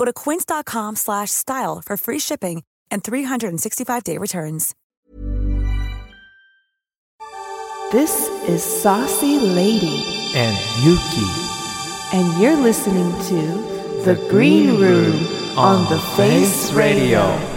Go to quince.com slash style for free shipping and 365-day returns. This is Saucy Lady, and Yuki. and you're listening to The Green Room on the Face Radio.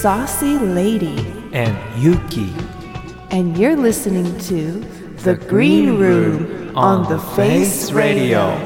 Saucy Lady, and Yuki. And you're listening to The, the Green Room on The Face Radio.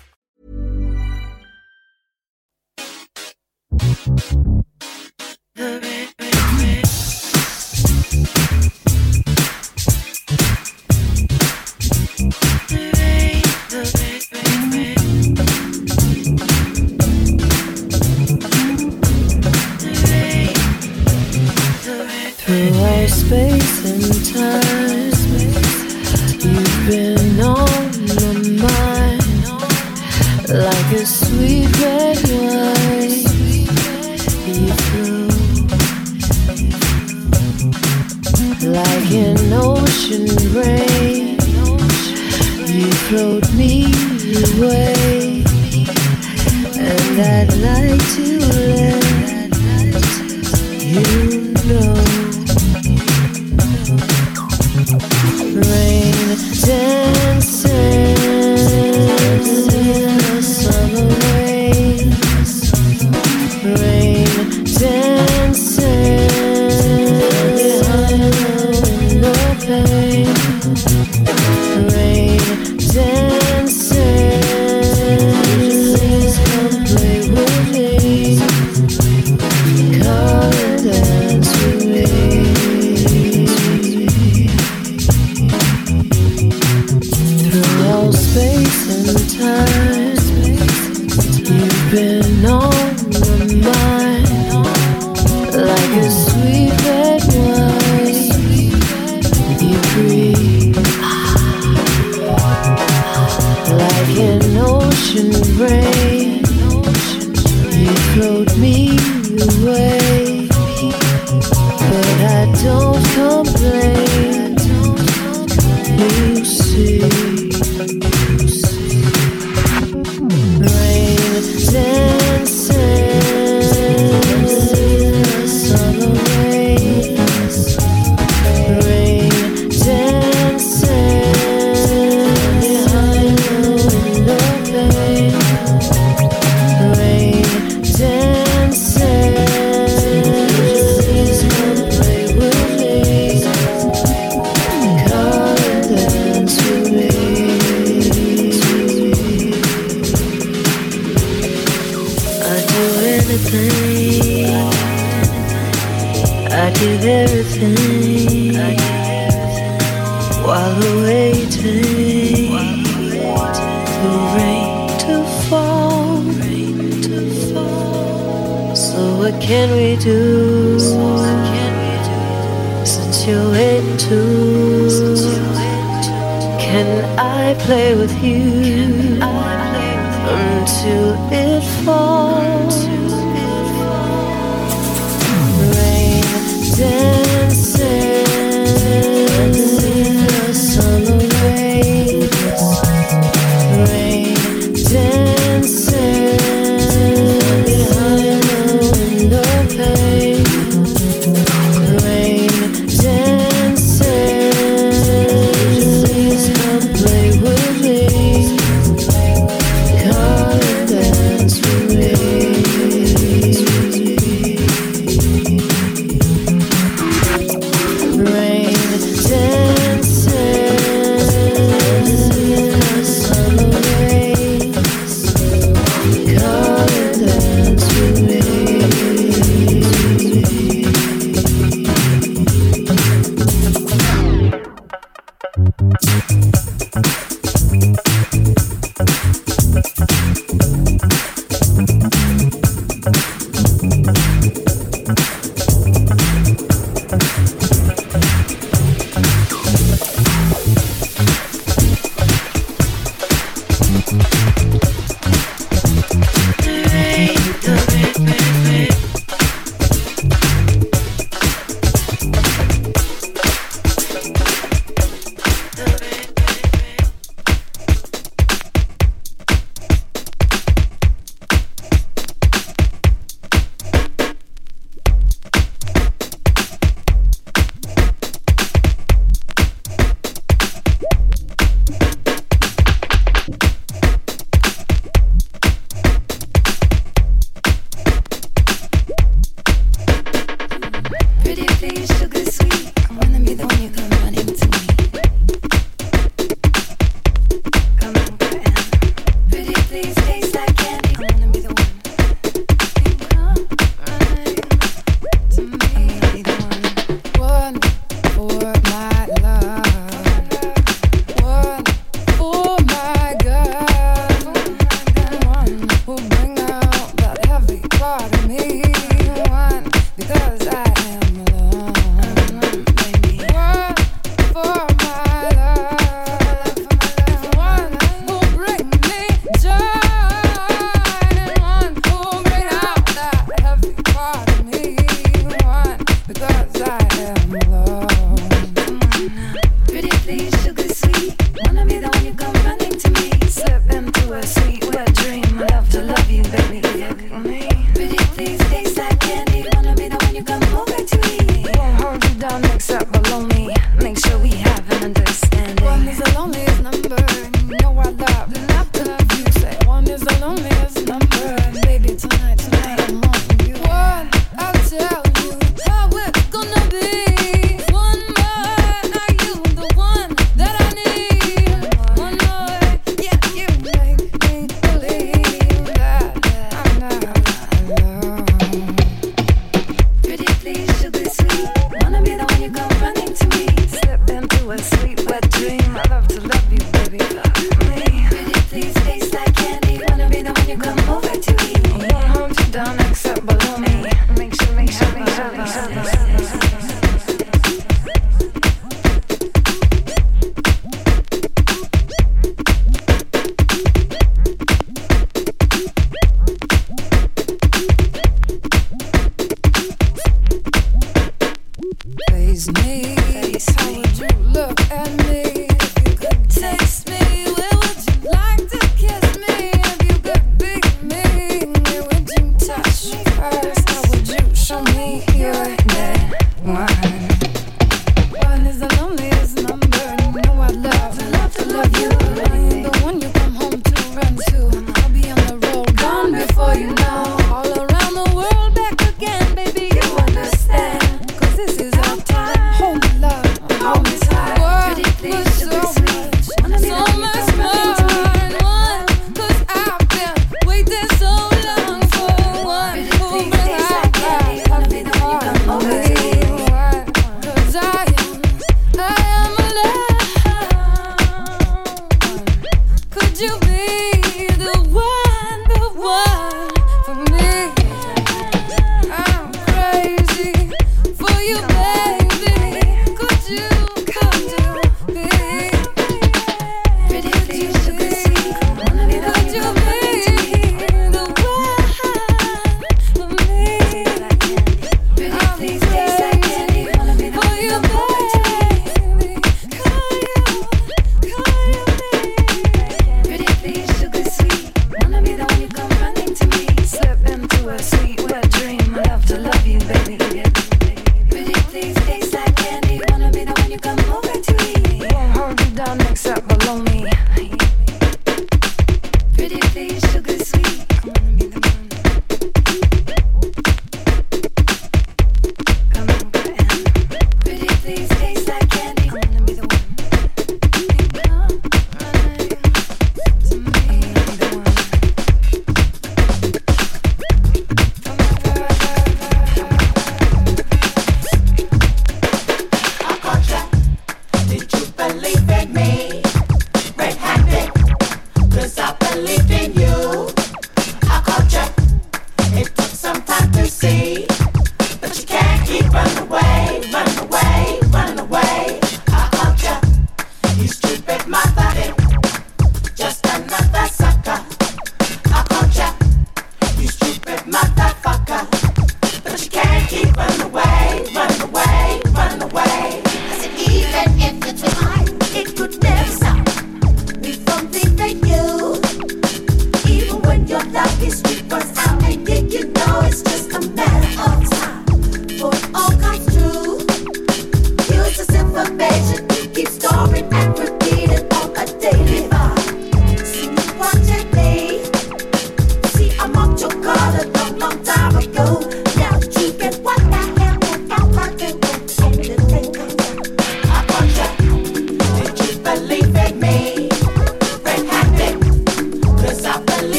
space and time. You've been on my mind like a sweet red wine. You flow like an ocean rain. You float me away, and I'd like to let you know.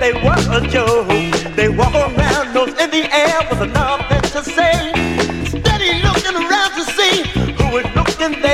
they were a joke. They walk around, nose in the air, with nothing to say. Steady looking around to see who was looking there.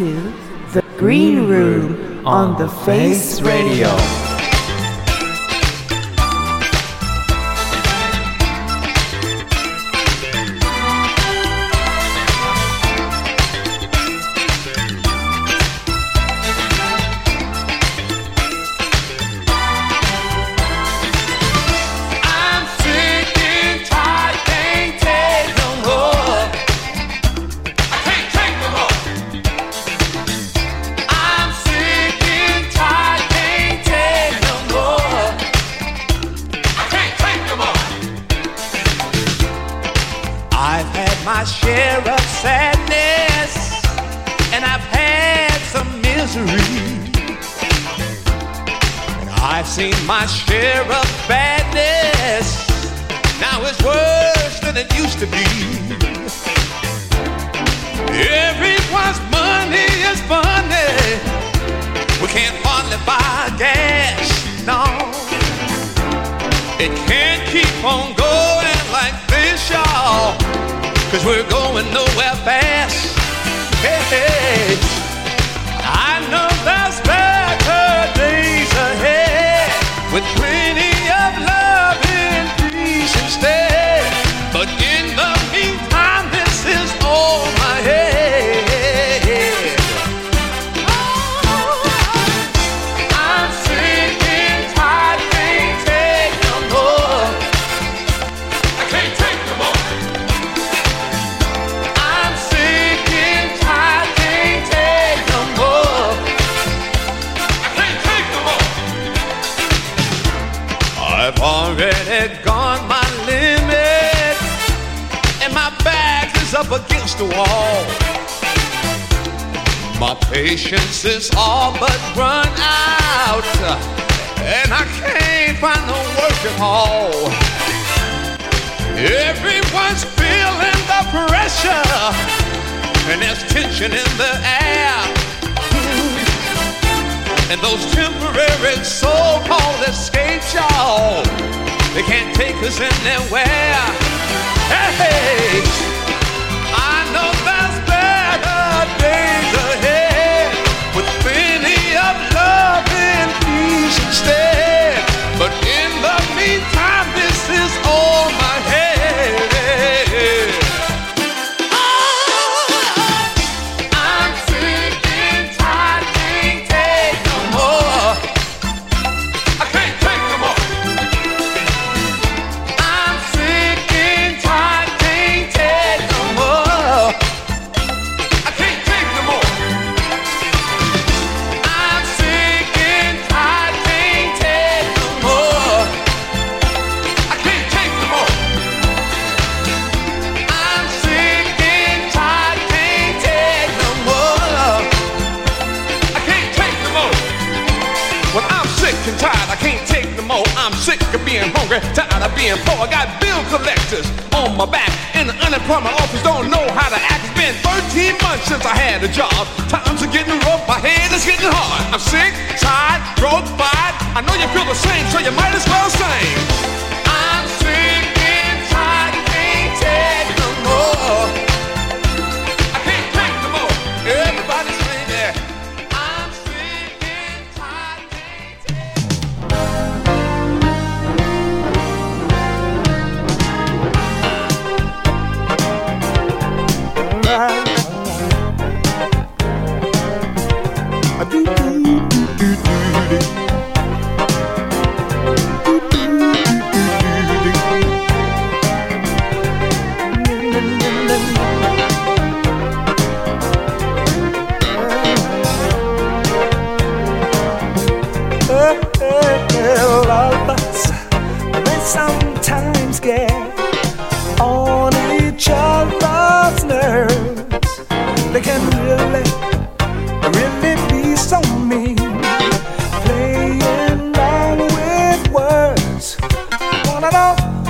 To The Green Room on the Face Radio. Misery. I've seen my share of badness. Now it's worse than it used to be. Everyone's money is funny. We can't hardly buy gas, no. It can't keep on going like this, y'all. Cause we're going nowhere fast. Hey, hey. The wall. My patience is all but run out, and I can't find no work at all. Everyone's feeling the pressure, and there's tension in the air. And those temporary so-called escapes, y'all, they can't take us anywhere. Hey, gente ter. Being poor. I got bill collectors on my back, and the unemployment office don't know how to act. It's been 13 months since I had a job. Times are getting rough, my head is getting hard. I'm sick, tired, broke, fired. I know you feel the same, so you might as well sing. I'm sick and tired, can't take no more. I can't take no more. Everybody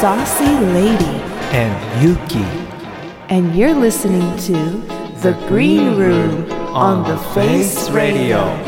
Saucy Lady and Yuki. And you're listening to The Green Room on The Face Radio.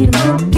Everything